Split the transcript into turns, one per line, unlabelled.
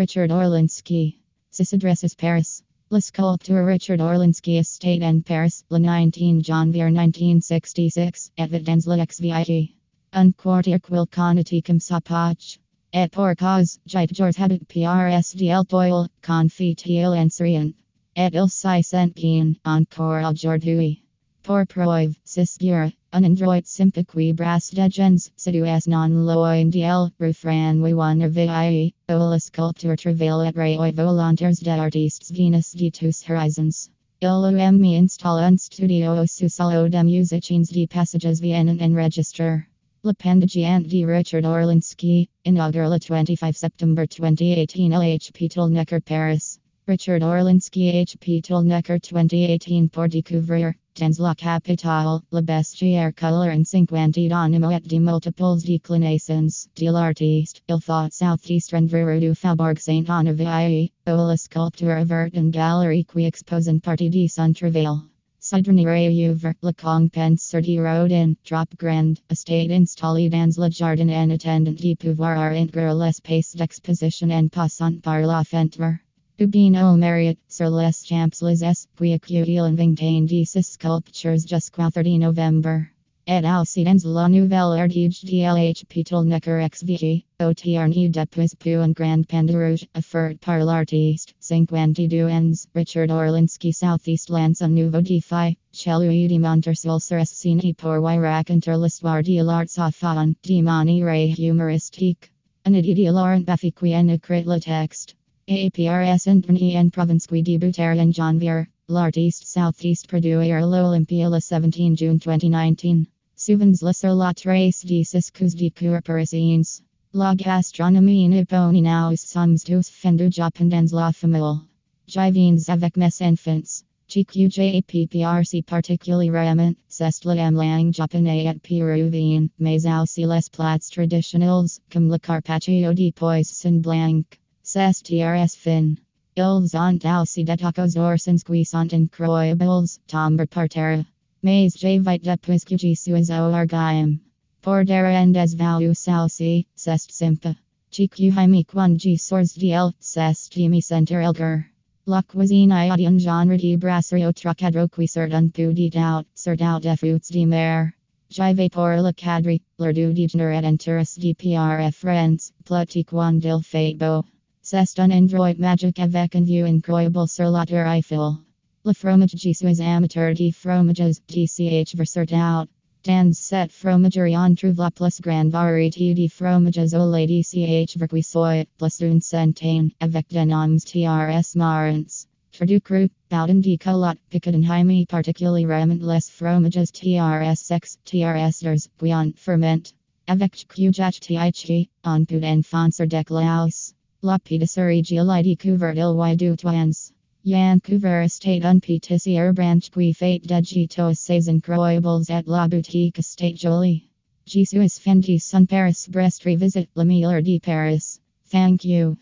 Richard Orlinski. This address is Paris. La Sculpture Richard Orlinski Estate and Paris, Le 19 Janvier 1966, et Videns la XVIE. Un quartier quil conati cum sapach. Et pour cause, jite jors habit PRSDL toil, confitiel anserian. Et il si sent bien, encore aujourd'hui. Por preuve, cis bura, un android simpiqui bras degens, siduas non loindiel, refran we one vie, ola sculpture travail et rei volontaires de artistes venus de tous horizons. Ilum me install un studio su solo de musiciens de passages vienen en register. L'Appendage de Richard Orlinski, inaugural 25 September 2018 LHP Tollnecker Paris. Richard Orlinski HP Tollnecker 2018 pour découvrir, dans la capitale, la bestiaire color and 50 d'animo et de multiples déclinaisons, de l'artiste, il thought southeast renvers du Faubourg Saint-Honoré, ou la sculpture verte en galerie qui expose en partie de son travail. Sidrenire Uver, La Compenser de Rodin, Drop Grand, Estate installé dans le jardin en attendant de pouvoir entrer l'espace d'exposition en passant par la fenêtre. Ubino Marriott, sur les Champs-Élysées, puis accueillir en vingtaine de sculptures jusqu'au 30 novembre. Et aussi dans la nouvelle artige de LHP Tollnecker XVG, OTRNI depuis pour un grand panda rouge, offert par l'artiste, 52 ans, Richard Orlinski Southeast lance un nouveau défi, celui de Montersil sur scène pour raconter l'histoire de l'art afan, de manière humoristique. Un Laurent Baffie qui en écrit le texte. APRS Antony en province qui débuter en janvier. L'artiste Southeast produire l'Olympia le 17 June 2019. Souvens le sur la trace de ciscus de cours parisiens. La gastronomie nippone nous sommes tous fendus japendens la famille. Jivines avec mes enfants. GQJPPRC particulièrement, c'est la langue japonais et péruvien, mais aussi les plats traditionnels, comme le carpaccio de poisson blanc. C'est TRS fin. Ils ont aussi des tacos orsons sont incroyables, tomber par terre. Mais j'ai vite depuis que je suis au argaim. Pour des rendes values aussi, c'est simple. GQ Jaime quan G source DL, c'est Jimmy Center Elgar. La cuisine un genre de brasserie trocadero qui un peu de tout, sort out de fruits de mer. Jive pour le cadre, l'heure du déjeuner et interest de PRF petit quan il fait beau. C'est un endroit magique avec une vue incroyable sur la tour Eiffel. Le fromage je suis amateur de fromages, DCH versert out. Dans cette fromagerie on trouve la plus grande variété de fromages au lait DCH verquissoit, plus une centaine, avec des noms TRS marrants. Trudeau cru, Bowden de Colot, Picadenheim particulièrement les fromages TRS sex, TRS ders, Guion ferment. Avec Qjach Tichi, on peut en glaus. La Pâtisserie Giolitti Couvert il y du Twans. Vancouver Estate un pâtissier branch qui fait de gitos ses incroyables et la boutique Estate Jolie. Jesus Fendi Son Paris Brest Revisit La Miller de Paris. Thank you.